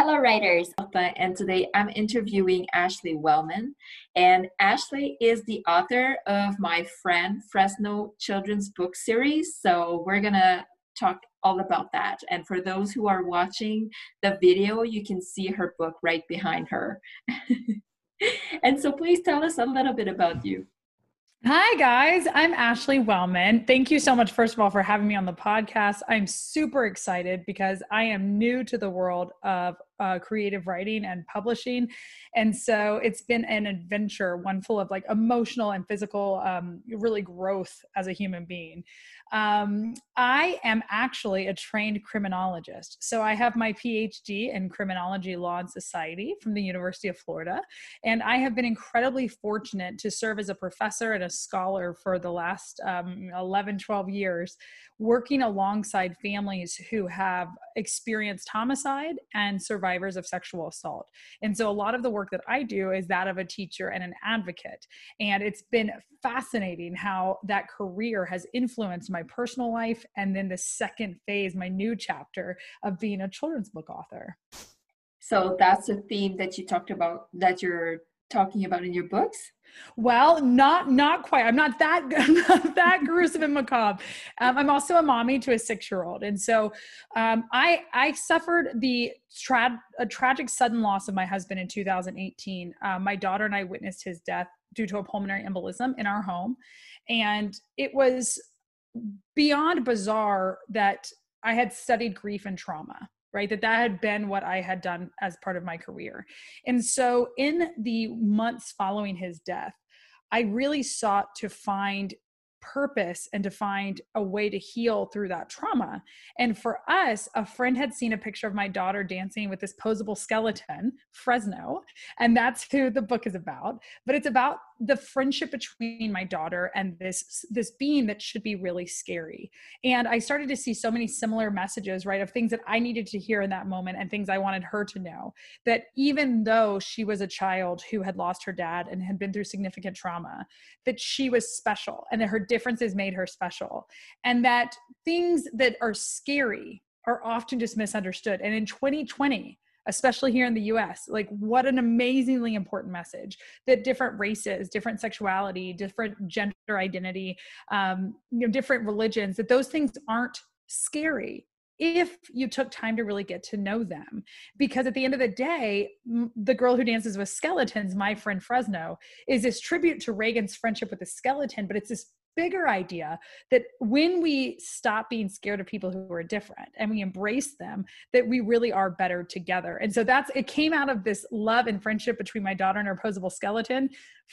Hello, writers. And today I'm interviewing Ashley Wellman. And Ashley is the author of my friend Fresno Children's Book Series. So we're going to talk all about that. And for those who are watching the video, you can see her book right behind her. and so please tell us a little bit about you. Hi, guys. I'm Ashley Wellman. Thank you so much, first of all, for having me on the podcast. I'm super excited because I am new to the world of uh, creative writing and publishing. And so it's been an adventure, one full of like emotional and physical, um, really growth as a human being. Um, I am actually a trained criminologist. So I have my PhD in criminology, law, and society from the University of Florida. And I have been incredibly fortunate to serve as a professor and a scholar for the last um, 11, 12 years, working alongside families who have experienced homicide and survivors of sexual assault. And so a lot of the work that I do is that of a teacher and an advocate. And it's been fascinating how that career has influenced my personal life and then the second phase, my new chapter of being a children's book author. So that's a theme that you talked about that you're talking about in your books well, not not quite. I'm not that I'm not that gruesome and macabre. Um, I'm also a mommy to a six year old, and so um, I I suffered the tra- a tragic sudden loss of my husband in 2018. Uh, my daughter and I witnessed his death due to a pulmonary embolism in our home, and it was beyond bizarre that I had studied grief and trauma right that that had been what i had done as part of my career and so in the months following his death i really sought to find purpose and to find a way to heal through that trauma. And for us, a friend had seen a picture of my daughter dancing with this posable skeleton, Fresno, and that's who the book is about. But it's about the friendship between my daughter and this this being that should be really scary. And I started to see so many similar messages, right, of things that I needed to hear in that moment and things I wanted her to know that even though she was a child who had lost her dad and had been through significant trauma, that she was special and that her differences made her special and that things that are scary are often just misunderstood and in 2020 especially here in the US like what an amazingly important message that different races different sexuality different gender identity um, you know different religions that those things aren't scary if you took time to really get to know them. Because at the end of the day, the girl who dances with skeletons, my friend Fresno, is this tribute to Reagan's friendship with the skeleton, but it's this bigger idea that when we stop being scared of people who are different and we embrace them that we really are better together and so that's it came out of this love and friendship between my daughter and her posable skeleton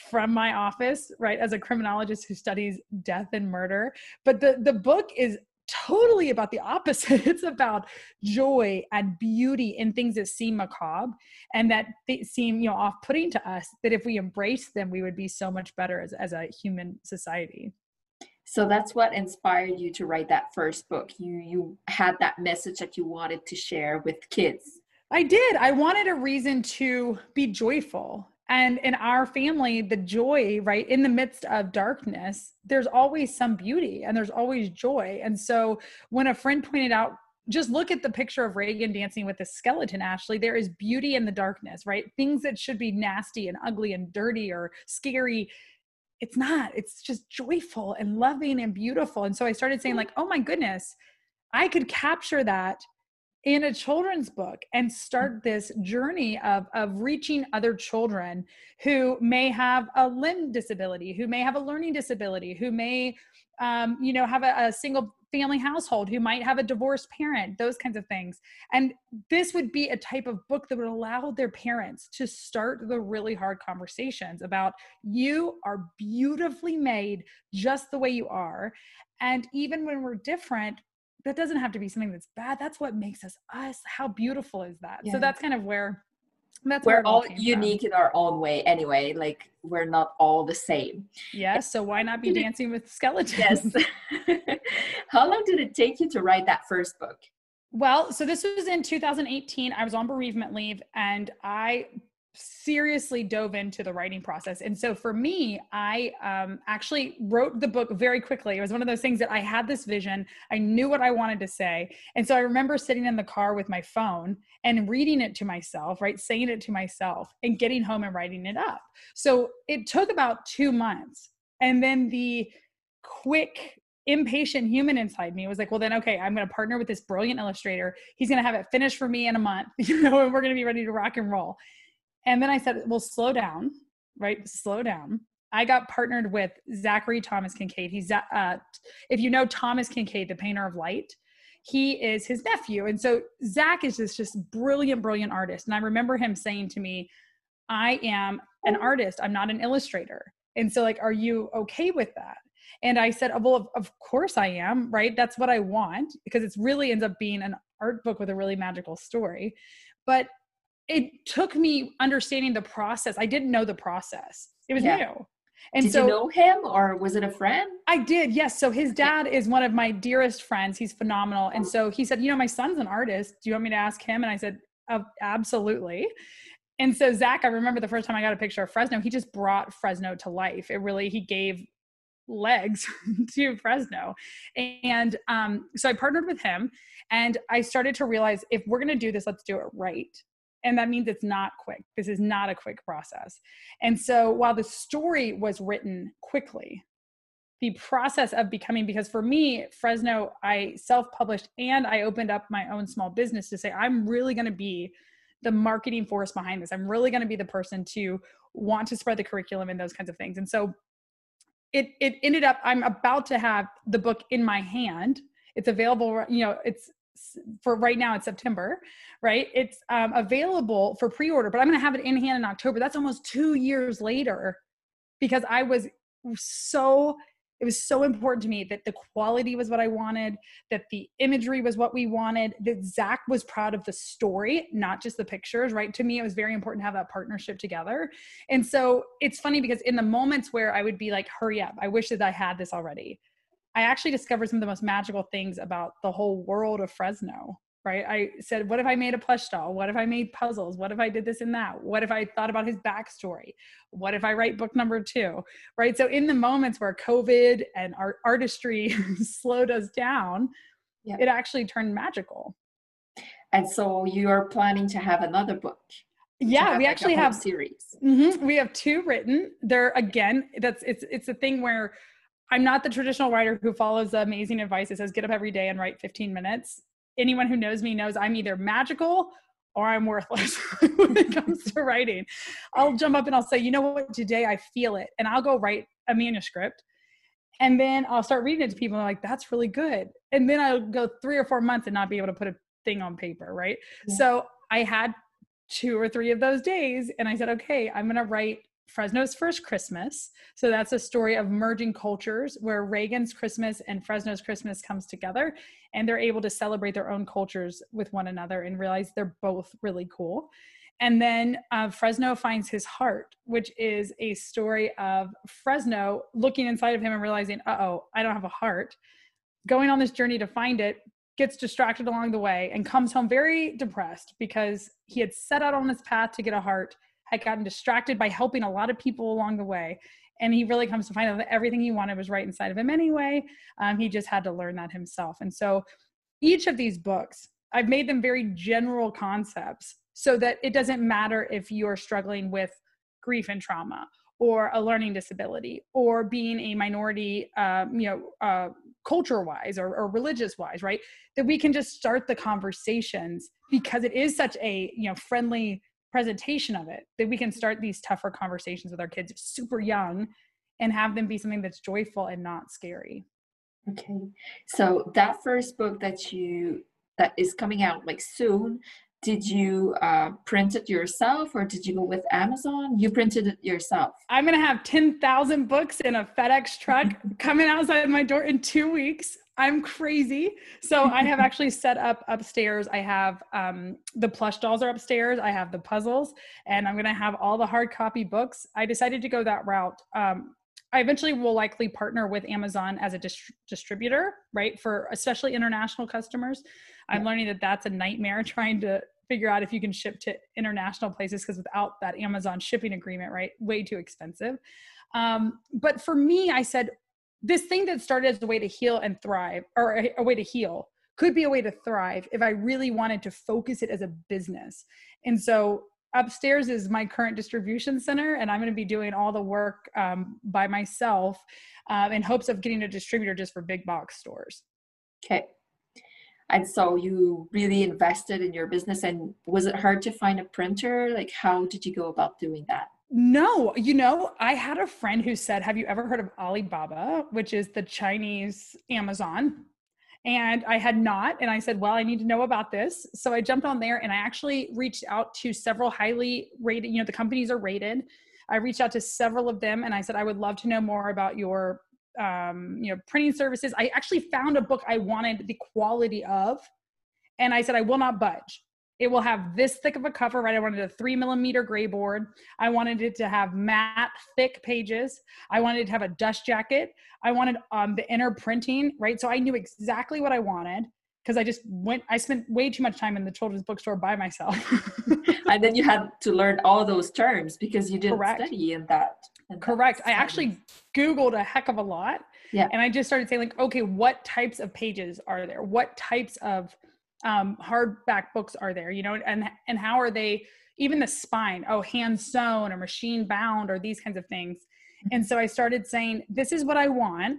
from my office right as a criminologist who studies death and murder but the the book is totally about the opposite. It's about joy and beauty in things that seem macabre and that seem, you know, off-putting to us. That if we embrace them, we would be so much better as, as a human society. So that's what inspired you to write that first book. You you had that message that you wanted to share with kids. I did. I wanted a reason to be joyful and in our family the joy right in the midst of darkness there's always some beauty and there's always joy and so when a friend pointed out just look at the picture of Reagan dancing with the skeleton, Ashley. There is beauty in the darkness, right? Things that should be nasty and ugly and dirty or scary. It's not. It's just joyful and loving and beautiful. And so I started saying, like, mm-hmm. oh my goodness, I could capture that in a children's book and mm-hmm. start this journey of, of reaching other children who may have a limb disability, who may have a learning disability, who may, um, you know, have a, a single family household, who might have a divorced parent, those kinds of things. And this would be a type of book that would allow their parents to start the really hard conversations about you are beautifully made just the way you are. And even when we're different, that doesn't have to be something that's bad that's what makes us us how beautiful is that yeah. so that's kind of where That's we're all unique from. in our own way anyway. Like we're not all the same. Yes. So why not be dancing with skeletons? Yes. How long did it take you to write that first book? Well, so this was in 2018. I was on bereavement leave and I seriously dove into the writing process. And so for me, I um, actually wrote the book very quickly. It was one of those things that I had this vision, I knew what I wanted to say. And so I remember sitting in the car with my phone and reading it to myself, right? Saying it to myself and getting home and writing it up. So it took about two months. And then the quick impatient human inside me was like, well, then, okay, I'm going to partner with this brilliant illustrator. He's going to have it finished for me in a month, you know, and we're going to be ready to rock and roll. And then I said, well, slow down, right? Slow down. I got partnered with Zachary Thomas Kinkade. He's, uh, if you know Thomas Kinkade, the painter of light, he is his nephew. And so Zach is this just brilliant, brilliant artist. And I remember him saying to me, I am an artist, I'm not an illustrator. And so, like, are you okay with that? And I said, well, of, of course I am, right? That's what I want because it really ends up being an art book with a really magical story. But it took me understanding the process. I didn't know the process. It was yeah. new. And did so, you know him or was it a friend? I did, yes. So his dad is one of my dearest friends. He's phenomenal. And so he said, You know, my son's an artist. Do you want me to ask him? And I said, oh, Absolutely. And so Zach, I remember the first time I got a picture of Fresno, he just brought Fresno to life. It really, he gave legs to Fresno. And um, so I partnered with him and I started to realize if we're going to do this, let's do it right and that means it's not quick. This is not a quick process. And so while the story was written quickly the process of becoming because for me fresno i self-published and i opened up my own small business to say i'm really going to be the marketing force behind this. I'm really going to be the person to want to spread the curriculum and those kinds of things. And so it it ended up i'm about to have the book in my hand. It's available you know it's for right now it's September, right? It's um, available for pre-order, but I'm going to have it in hand in October. That's almost two years later because I was so it was so important to me that the quality was what I wanted, that the imagery was what we wanted, that Zach was proud of the story, not just the pictures, right? To me, it was very important to have that partnership together. And so it's funny because in the moments where I would be like, hurry up, I wish that I had this already. I actually discovered some of the most magical things about the whole world of Fresno. Right. I said, what if I made a plush doll? What if I made puzzles? What if I did this and that? What if I thought about his backstory? What if I write book number two? Right. So, in the moments where COVID and art artistry slowed us down, yeah. it actually turned magical. And so, you are planning to have another book yeah we like actually have series mm-hmm. we have two written they're again that's it's it's a thing where I'm not the traditional writer who follows the amazing advice that says get up every day and write 15 minutes. Anyone who knows me knows I'm either magical or I'm worthless when it comes to writing. I'll jump up and I'll say, you know what, today I feel it. And I'll go write a manuscript. And then I'll start reading it to people and like, that's really good. And then I'll go three or four months and not be able to put a thing on paper, right? Yeah. So I had two or three of those days and I said, okay, I'm going to write Fresno's First Christmas. So that's a story of merging cultures where Reagan's Christmas and Fresno's Christmas comes together and they're able to celebrate their own cultures with one another and realize they're both really cool. And then uh, Fresno finds his heart, which is a story of Fresno looking inside of him and realizing, uh oh, I don't have a heart. Going on this journey to find it, gets distracted along the way, and comes home very depressed because he had set out on this path to get a heart had gotten distracted by helping a lot of people along the way. And he really comes to find out that everything he wanted was right inside of him anyway. Um, he just had to learn that himself. And so each of these books, I've made them very general concepts so that it doesn't matter if you're struggling with grief and trauma or a learning disability or being a minority um, you know uh, culture wise or, or religious wise right that we can just start the conversations because it is such a you know friendly presentation of it that we can start these tougher conversations with our kids super young and have them be something that's joyful and not scary. Okay. So that first book that you that is coming out like soon did you uh, print it yourself or did you go with amazon? You printed it yourself. I'm going to have 10000 books in a fedex truck coming outside my door in two weeks I'm crazy. So I have actually set up upstairs. I have um, the plush dolls are upstairs. I have the puzzles, and I'm going to have all the hard copy books. I decided to go that route. Um, I eventually will likely partner with Amazon as a dist- distributor, right? For especially international customers. I'm yeah. learning that that's a nightmare trying to figure out if you can ship to international places because without that Amazon shipping agreement, right? Way too expensive. Um, but for me, I said, this thing that started as a way to heal and thrive or a, a way to heal could be a way to thrive if I really wanted to focus it as a business. And so upstairs is my current distribution center, and I'm going to be doing all the work um, by myself um, in hopes of getting a distributor just for big box stores. Okay. And so you really invested in your business, and was it hard to find a printer? Like, how did you go about doing that? No, you know, I had a friend who said, Have you ever heard of Alibaba, which is the Chinese Amazon? And I had not. And I said, Well, I need to know about this. So I jumped on there and I actually reached out to several highly rated, you know, the companies are rated. I reached out to several of them and I said, I would love to know more about your, um, you know, printing services. I actually found a book I wanted the quality of. And I said, I will not budge. It will have this thick of a cover, right? I wanted a three millimeter gray board. I wanted it to have matte, thick pages. I wanted it to have a dust jacket. I wanted um, the inner printing, right? So I knew exactly what I wanted because I just went, I spent way too much time in the children's bookstore by myself. and then you had to learn all those terms because you didn't Correct. study in that. In Correct. That I actually Googled a heck of a lot. Yeah. And I just started saying, like, okay, what types of pages are there? What types of um, hardback books are there you know and and how are they even the spine oh hand sewn or machine bound or these kinds of things. And so i started saying this is what i want.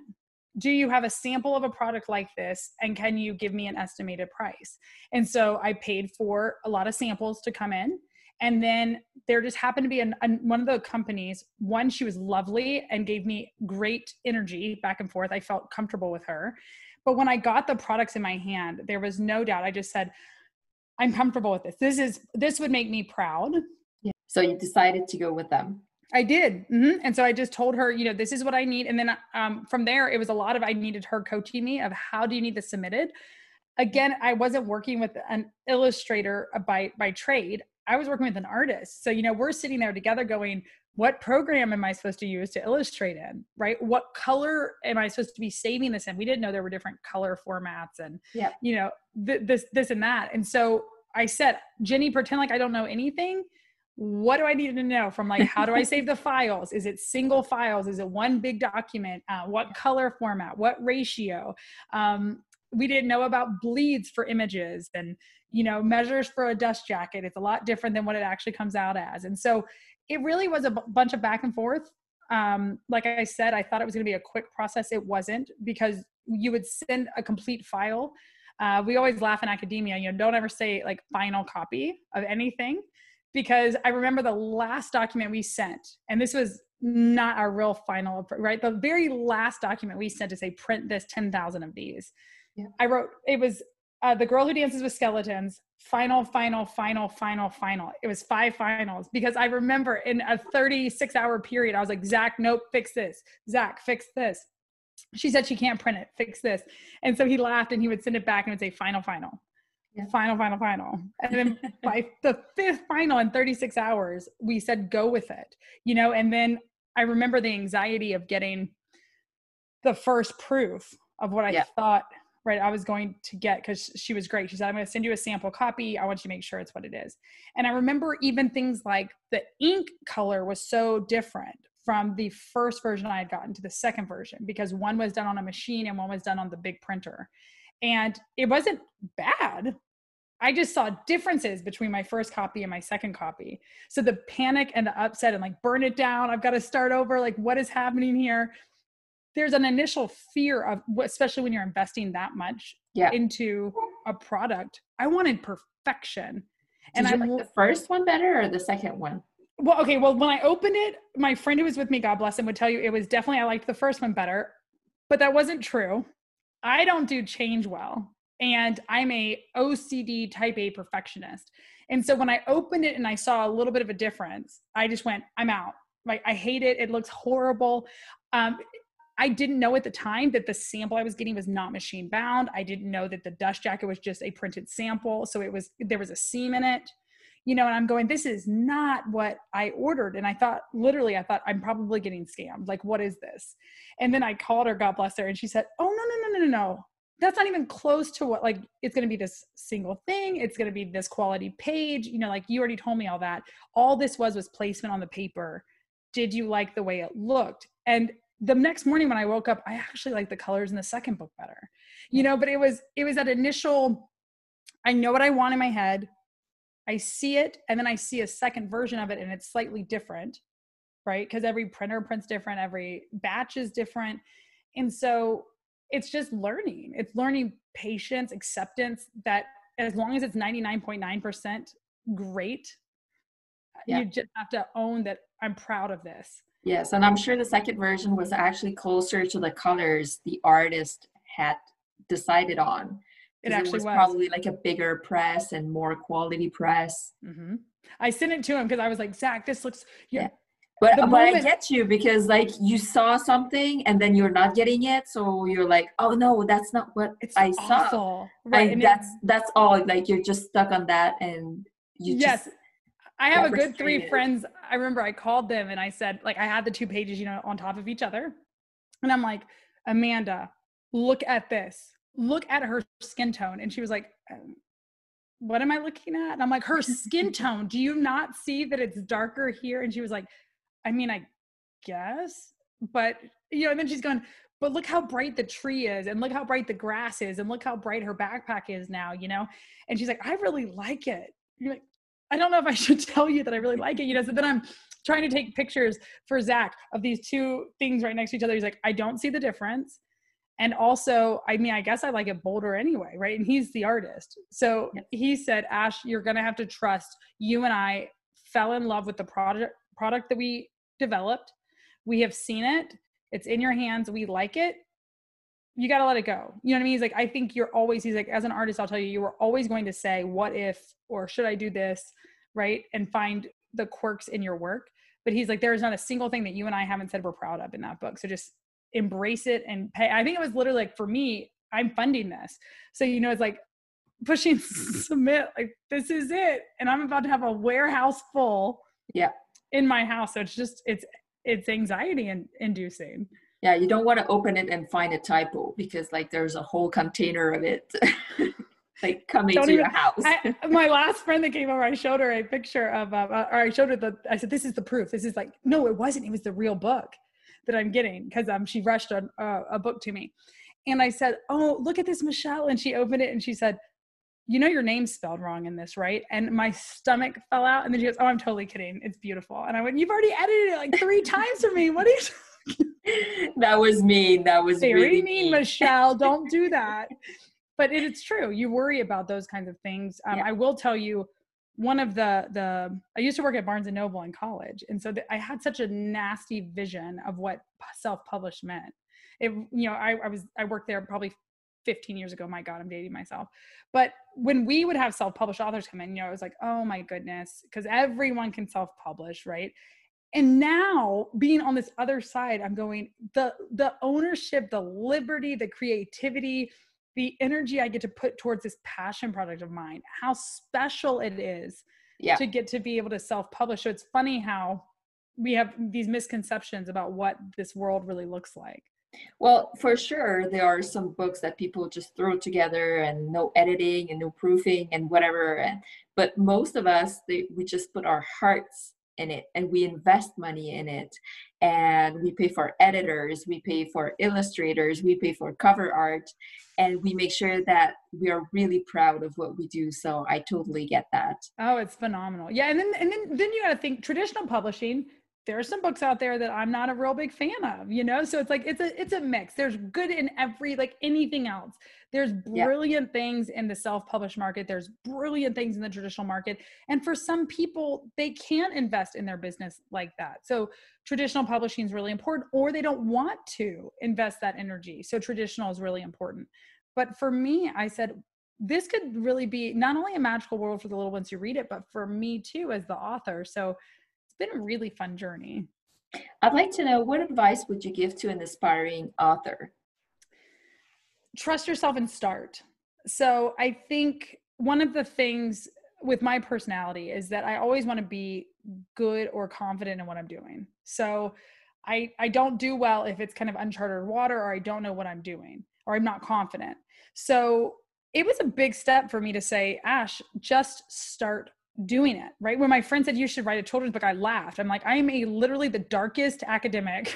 Do you have a sample of a product like this and can you give me an estimated price? And so i paid for a lot of samples to come in and then there just happened to be an, an, one of the companies one she was lovely and gave me great energy back and forth i felt comfortable with her but when I got the products in my hand, there was no doubt. I just said, I'm comfortable with this. This is this would make me proud. Yeah. So you decided to go with them. I did. Mm-hmm. And so I just told her, you know, this is what I need. And then um, from there, it was a lot of I needed her coaching me of how do you need this submitted. Again, I wasn't working with an illustrator by by trade. I was working with an artist. So, you know, we're sitting there together going, what program am I supposed to use to illustrate in, right? What color am I supposed to be saving this in? We didn't know there were different color formats and, yeah. you know, th- this, this and that. And so I said, Jenny, pretend like I don't know anything. What do I need to know from like, how do I save the files? Is it single files? Is it one big document? Uh, what color format? What ratio? Um, we didn't know about bleeds for images and, you know, measures for a dust jacket. It's a lot different than what it actually comes out as. And so it really was a b- bunch of back and forth. Um, like I said, I thought it was going to be a quick process. It wasn't because you would send a complete file. Uh, we always laugh in academia, you know, don't ever say like final copy of anything because I remember the last document we sent, and this was not our real final, right? The very last document we sent to say print this 10,000 of these. Yeah. I wrote, it was uh, The Girl Who Dances with Skeletons, final, final, final, final, final. It was five finals because I remember in a 36 hour period, I was like, Zach, nope, fix this. Zach, fix this. She said she can't print it, fix this. And so he laughed and he would send it back and would say, final, final. Yeah. Final, final, final. And then by the fifth final in 36 hours, we said, go with it, you know? And then I remember the anxiety of getting the first proof of what I yeah. thought right i was going to get because she was great. She said i'm going to send you a sample copy. I want you to make sure it's what it is. And i remember even things like the ink color was so different from the first version i had gotten to the second version because one was done on a machine and one was done on the big printer. And it wasn't bad. I just saw differences between my first copy and my second copy. So the panic and the upset and like burn it down, I've got to start over, like what is happening here? There's an initial fear of especially when you're investing that much yeah. into a product. I wanted perfection. Did and i like the first one better or the second one? Well okay well when i opened it my friend who was with me god bless him would tell you it was definitely i liked the first one better but that wasn't true. I don't do change well and i'm a ocd type a perfectionist. And so when i opened it and i saw a little bit of a difference i just went i'm out. Like i hate it. It looks horrible. Um, I didn't know at the time that the sample I was getting was not machine bound. I didn't know that the dust jacket was just a printed sample. So it was, there was a seam in it, you know, and I'm going, this is not what I ordered. And I thought, literally, I thought, I'm probably getting scammed. Like, what is this? And then I called her, God bless her, and she said, oh, no, no, no, no, no, no. That's not even close to what, like, it's going to be this single thing. It's going to be this quality page. You know, like, you already told me all that. All this was was placement on the paper. Did you like the way it looked? And the next morning when I woke up, I actually liked the colors in the second book better. You know, but it was it was that initial I know what I want in my head. I see it and then I see a second version of it and it's slightly different, right? Because every printer prints different, every batch is different. And so it's just learning. It's learning patience, acceptance that as long as it's 99.9% great, yeah. you just have to own that I'm proud of this Yes, and I'm sure the second version was actually closer to the colors the artist had decided on. It actually it was, was, probably like a bigger press and more quality press. Mm-hmm. I sent it to him because I was like, Zach, this looks. Yeah. But, but moment- I get you because like you saw something and then you're not getting it, so you're like, oh no, that's not what it's I awful. saw. Right, and that's it, that's all. Like you're just stuck on that, and you yes. just I have a good three friends. I remember I called them and I said, like, I had the two pages, you know, on top of each other. And I'm like, Amanda, look at this. Look at her skin tone. And she was like, um, what am I looking at? And I'm like, her skin tone. Do you not see that it's darker here? And she was like, I mean, I guess, but you know, and then she's going, but look how bright the tree is and look how bright the grass is and look how bright her backpack is now, you know? And she's like, I really like it. You're like, I don't know if I should tell you that I really like it. You know, so then I'm trying to take pictures for Zach of these two things right next to each other. He's like, I don't see the difference. And also, I mean, I guess I like it bolder anyway, right? And he's the artist. So he said, Ash, you're gonna have to trust you and I fell in love with the product product that we developed. We have seen it. It's in your hands. We like it you got to let it go. You know what I mean? He's like, I think you're always, he's like, as an artist, I'll tell you, you were always going to say, what if, or should I do this? Right. And find the quirks in your work. But he's like, there is not a single thing that you and I haven't said we're proud of in that book. So just embrace it and pay. I think it was literally like, for me, I'm funding this. So, you know, it's like pushing submit, like, this is it. And I'm about to have a warehouse full. Yeah. In my house. So it's just, it's, it's anxiety inducing yeah you don't want to open it and find a typo because like there's a whole container of it like coming don't to even, your house I, my last friend that came over i showed her a picture of uh, or i showed her the i said this is the proof this is like no it wasn't it was the real book that i'm getting because um she rushed a, uh, a book to me and i said oh look at this michelle and she opened it and she said you know your name's spelled wrong in this, right? And my stomach fell out. And then she goes, Oh, I'm totally kidding. It's beautiful. And I went, You've already edited it like three times for me. What are you that was mean. That was very really mean, mean, Michelle. Don't do that. But it, it's true. You worry about those kinds of things. Um, yeah. I will tell you, one of the the I used to work at Barnes and Noble in college, and so the, I had such a nasty vision of what self published meant. It you know I, I was I worked there probably 15 years ago. My God, I'm dating myself. But when we would have self published authors come in, you know, it was like, oh my goodness, because everyone can self publish, right? And now being on this other side i'm going the the ownership the liberty the creativity the energy i get to put towards this passion project of mine how special it is yeah. to get to be able to self-publish so it's funny how we have these misconceptions about what this world really looks like well for sure there are some books that people just throw together and no editing and no proofing and whatever and but most of us they, we just put our hearts in it and we invest money in it. And we pay for editors we pay for illustrators we pay for cover art and we make sure that we are really proud of what we do. So i totally get that. Oh it's phenomenal. Yeah and then and then then you got to think traditional publishing there are some books out there that I'm not a real big fan of, you know? So it's like it's a it's a mix. There's good in every like anything else. There's brilliant yeah. things in the self-published market. There's brilliant things in the traditional market. And for some people, they can't invest in their business like that. So traditional publishing is really important or they don't want to invest that energy. So traditional is really important. But for me, I said this could really be not only a magical world for the little ones who read it, but for me too as the author. So been a really fun journey. I'd like to know what advice would you give to an aspiring author? Trust yourself and start. So I think one of the things with my personality is that I always want to be good or confident in what I'm doing. So I I don't do well if it's kind of uncharted water or I don't know what I'm doing or I'm not confident. So it was a big step for me to say, Ash, just start doing it. Right. When my friend said you should write a children's book, I laughed. I'm like, I am a literally the darkest academic.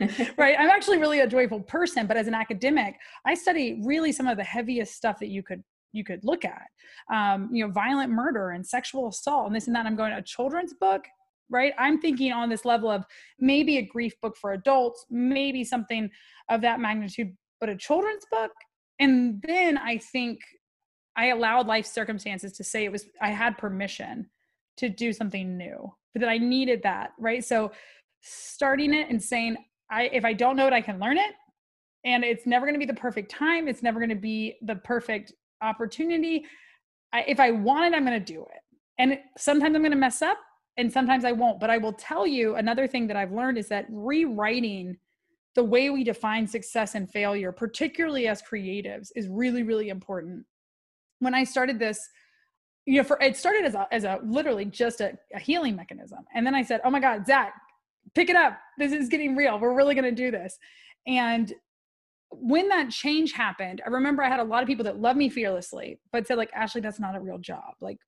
right. I'm actually really a joyful person, but as an academic, I study really some of the heaviest stuff that you could you could look at um, you know violent murder and sexual assault and this and that i'm going a children's book right i'm thinking on this level of maybe a grief book for adults maybe something of that magnitude but a children's book and then i think i allowed life circumstances to say it was i had permission to do something new but that i needed that right so starting it and saying i if i don't know it i can learn it and it's never going to be the perfect time it's never going to be the perfect opportunity. I, if I want it, I'm going to do it. And sometimes I'm going to mess up and sometimes I won't. But I will tell you another thing that I've learned is that rewriting the way we define success and failure, particularly as creatives, is really, really important. When I started this, you know, for it started as a, as a literally just a, a healing mechanism. And then I said, oh my God, Zach, pick it up. This is getting real. We're really going to do this. And when that change happened, I remember I had a lot of people that love me fearlessly, but said, like, Ashley, that's not a real job. Like,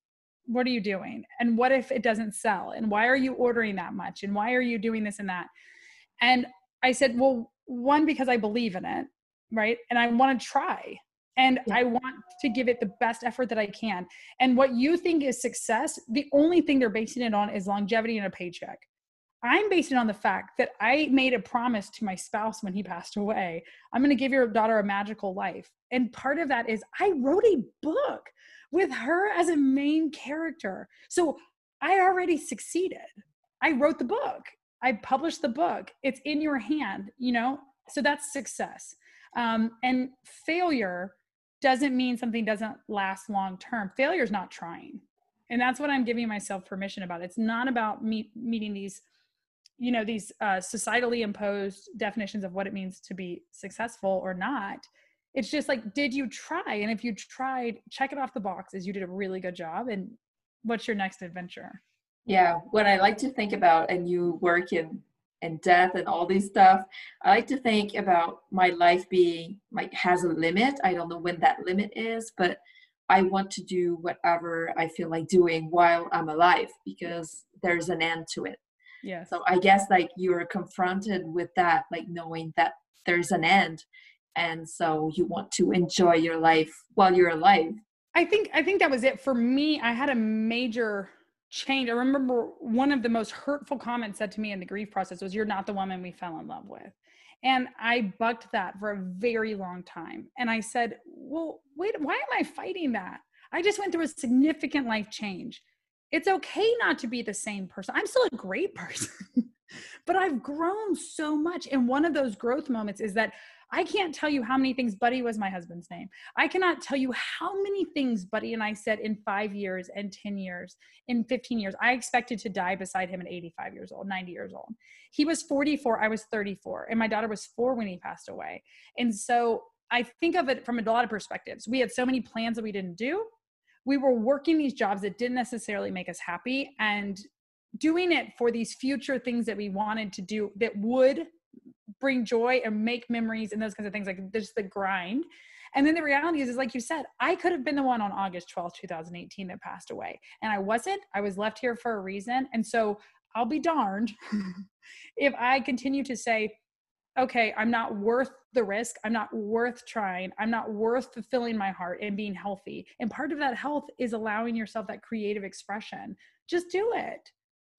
what are you doing? And what if it doesn't sell? And why are you ordering that much? And why are you doing this and that? And I said, well, one, because I believe in it, right? And I want to try. And yeah. I want to give it the best effort that I can. And what you think is success, the only thing they're basing it on is longevity and a paycheck. I'm basing on the fact that I made a promise to my spouse when he passed away. I'm going to give your daughter a magical life. And part of that is I wrote a book with her as a main character. So I already succeeded. I wrote the book. I published the book. It's in your hand, you know? So that's success. Um, and failure doesn't mean something doesn't last long term. Failure is not trying. And that's what I'm giving myself permission about. It's not about me meeting these you know these uh, societally imposed definitions of what it means to be successful or not it's just like did you try and if you tried check it off the boxes you did a really good job and what's your next adventure yeah what i like to think about and you work in in death and all these stuff i like to think about my life being like has a limit. I don't know when that limit is but i want to do whatever i feel like doing while i'm alive because there's an end to it. Yeah so i guess like you're confronted with that like knowing that there's an end and so you want to enjoy your life while you're alive. I think i think that was it. For me i had a major change i remember one of the most hurtful comments said to me in the grief process was you're not the woman we fell in love with. And i bucked that for a very long time. And i said well wait why am i fighting that? I just went through a significant life change. It's okay not to be the same person. I'm still a great person, but I've grown so much. And one of those growth moments is that I can't tell you how many things Buddy was my husband's name. I cannot tell you how many things Buddy and I said in five years and 10 years, in 15 years. I expected to die beside him at 85 years old, 90 years old. He was 44, I was 34, and my daughter was four when he passed away. And so I think of it from a lot of perspectives. We had so many plans that we didn't do we were working these jobs that didn't necessarily make us happy and doing it for these future things that we wanted to do that would bring joy and make memories and those kinds of things like there's the grind and then the reality is is like you said i could have been the one on august 12th 2018 that passed away and i wasn't i was left here for a reason and so i'll be darned if i continue to say okay, I'm not worth the risk. I'm not worth trying. I'm not worth fulfilling my heart and being healthy. And part of that health is allowing yourself that creative expression. Just do it.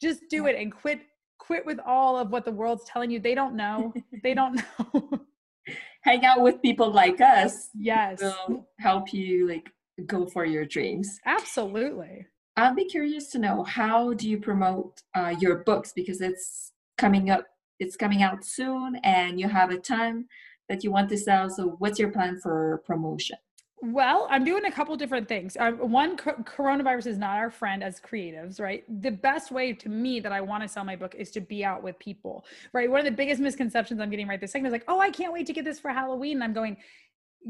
Just do it and quit quit with all of what the world's telling you. They don't know. they don't know. Hang out with people like us. Yes. Will help you like go for your dreams. Absolutely. i'd be curious to know how do you promote uh, your books because it's coming up it's coming out soon and you have a time that you want to sell. So what's your plan for promotion? Well, I'm doing a couple different things. Um, one, co- coronavirus is not our friend as creatives, right? The best way to me that I want to sell my book is to be out with people, right? One of the biggest misconceptions I'm getting right this second is like, oh, I can't wait to get this for Halloween. And I'm going,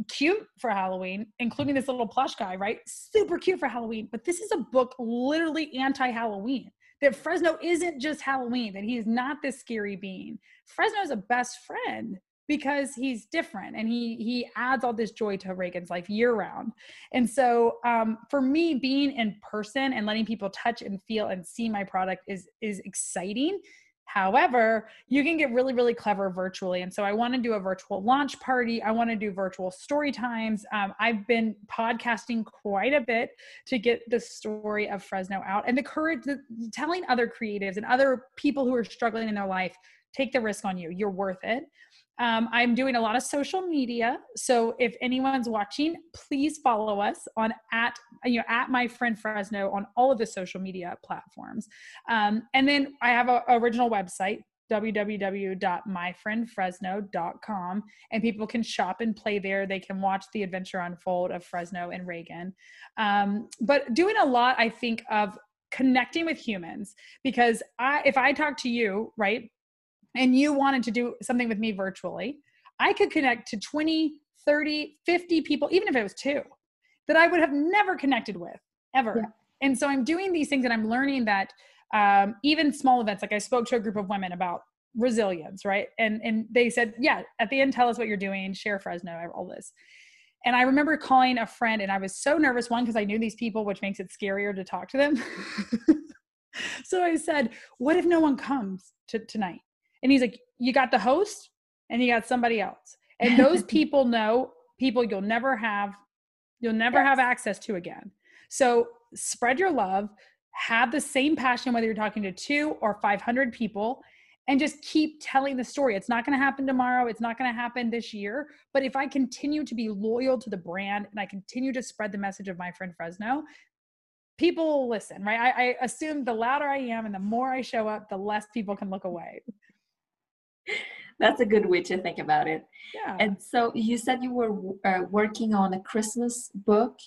cute for Halloween, including this little plush guy, right? Super cute for Halloween. But this is a book literally anti Halloween. That Fresno isn't just Halloween, that he is not this scary being. Fresno is a best friend because he's different and he he adds all this joy to Reagan's life year round. And so um, for me, being in person and letting people touch and feel and see my product is is exciting. However, you can get really, really clever virtually. And so I want to do a virtual launch party. I want to do virtual story times. Um, I've been podcasting quite a bit to get the story of Fresno out and the courage, the, telling other creatives and other people who are struggling in their life, take the risk on you. You're worth it. Um, I'm doing a lot of social media. So if anyone's watching, please follow us on at you know at my friend Fresno on all of the social media platforms. Um, and then I have an original website www.myfriendfresno.com and people can shop and play there they can watch the adventure unfold of fresno and reagan um, but doing a lot i think of connecting with humans because i if i talk to you right and you wanted to do something with me virtually, I could connect to 20, 30, 50 people, even if it was two, that I would have never connected with ever. Yeah. And so I'm doing these things and I'm learning that um, even small events, like I spoke to a group of women about resilience, right? And and they said, yeah, at the end, tell us what you're doing, share Fresno, all this. And I remember calling a friend and I was so nervous, one, because I knew these people, which makes it scarier to talk to them. so I said, what if no one comes to tonight? And he's like, you got the host and you got somebody else. And those people know people you'll never have, you'll never yes. have access to again. So spread your love, have the same passion, whether you're talking to two or 500 people, and just keep telling the story. It's not going to happen tomorrow. It's not going to happen this year. But if I continue to be loyal to the brand and I continue to spread the message of my friend Fresno, people will listen, right? I, I assume the louder I am and the more I show up, the less people can look away. That's a good way to think about it. Yeah. And so you said you were uh, working on a Christmas book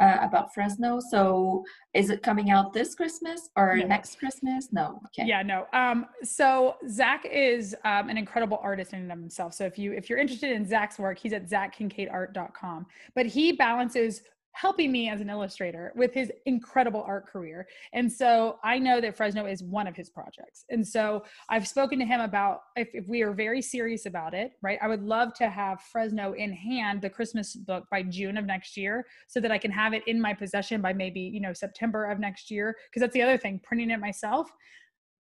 uh, about Fresno. So is it coming out this Christmas or no. next Christmas? No. Okay. Yeah, no. Um, so Zach is um, an incredible artist in and of himself. So if you if you're interested in Zach's work, he's at zachkinkadeart.com. But he balances helping me as an illustrator with his incredible art career. And so I know that Fresno is one of his projects. And so I've spoken to him about if, if, we are very serious about it, right? I would love to have Fresno in hand, the Christmas book by June of next year, so that I can have it in my possession by maybe, you know, September of next year. Because that's the other thing, printing it myself.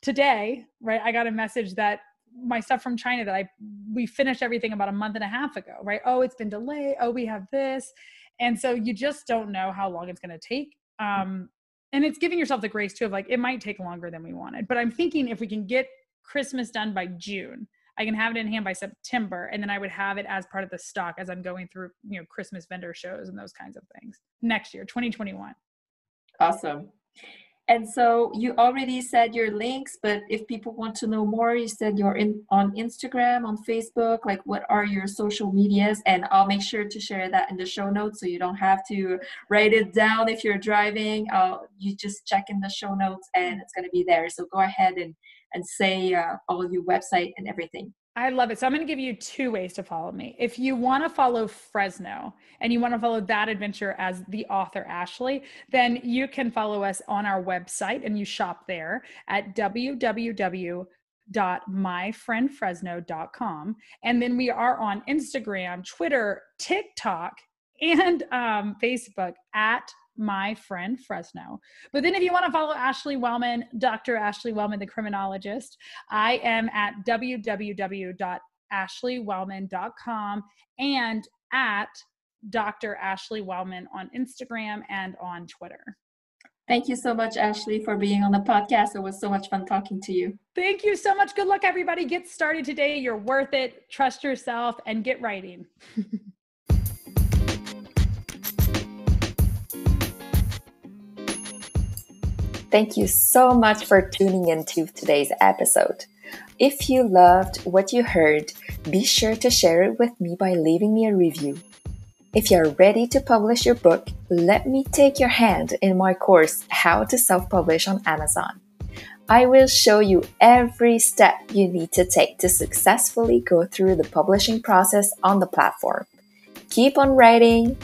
Today, right, I got a message that my stuff from China that I we finished everything about a month and a half ago, right? Oh, it's been delayed. Oh, we have this and so you just don't know how long it's going to take um and it's giving yourself the grace too of like it might take longer than we wanted but i'm thinking if we can get christmas done by june i can have it in hand by september and then i would have it as part of the stock as i'm going through you know christmas vendor shows and those kinds of things next year 2021 awesome and so you already said your links, but if people want to know more, you said you're in on Instagram, on Facebook, like what are your social medias? And I'll make sure to share that in the show notes so you don't have to write it down if you're driving. Uh, you just check in the show notes and it's going to be there. So go ahead and, and say uh, all your website and everything. I love it. So I'm going to give you two ways to follow me. If you want to follow Fresno and you want to follow that adventure as the author Ashley, then you can follow us on our website and you shop there at www.myfriendfresno.com. And then we are on Instagram, Twitter, TikTok, and um, Facebook at my friend Fresno. But then if you want to follow Ashley Wellman, Dr. Ashley Wellman, the criminologist, I am at www.ashleywellman.com and at Dr. Ashley Wellman on Instagram and on Twitter. Thank you so much, Ashley, for being on the podcast. It was so much fun talking to you. Thank you so much. Good luck, everybody. Get started today. You're worth it. Trust yourself and get writing. Thank you so much for tuning into today's episode. If you loved what you heard, be sure to share it with me by leaving me a review. If you're ready to publish your book, let me take your hand in my course, How to Self Publish on Amazon. I will show you every step you need to take to successfully go through the publishing process on the platform. Keep on writing,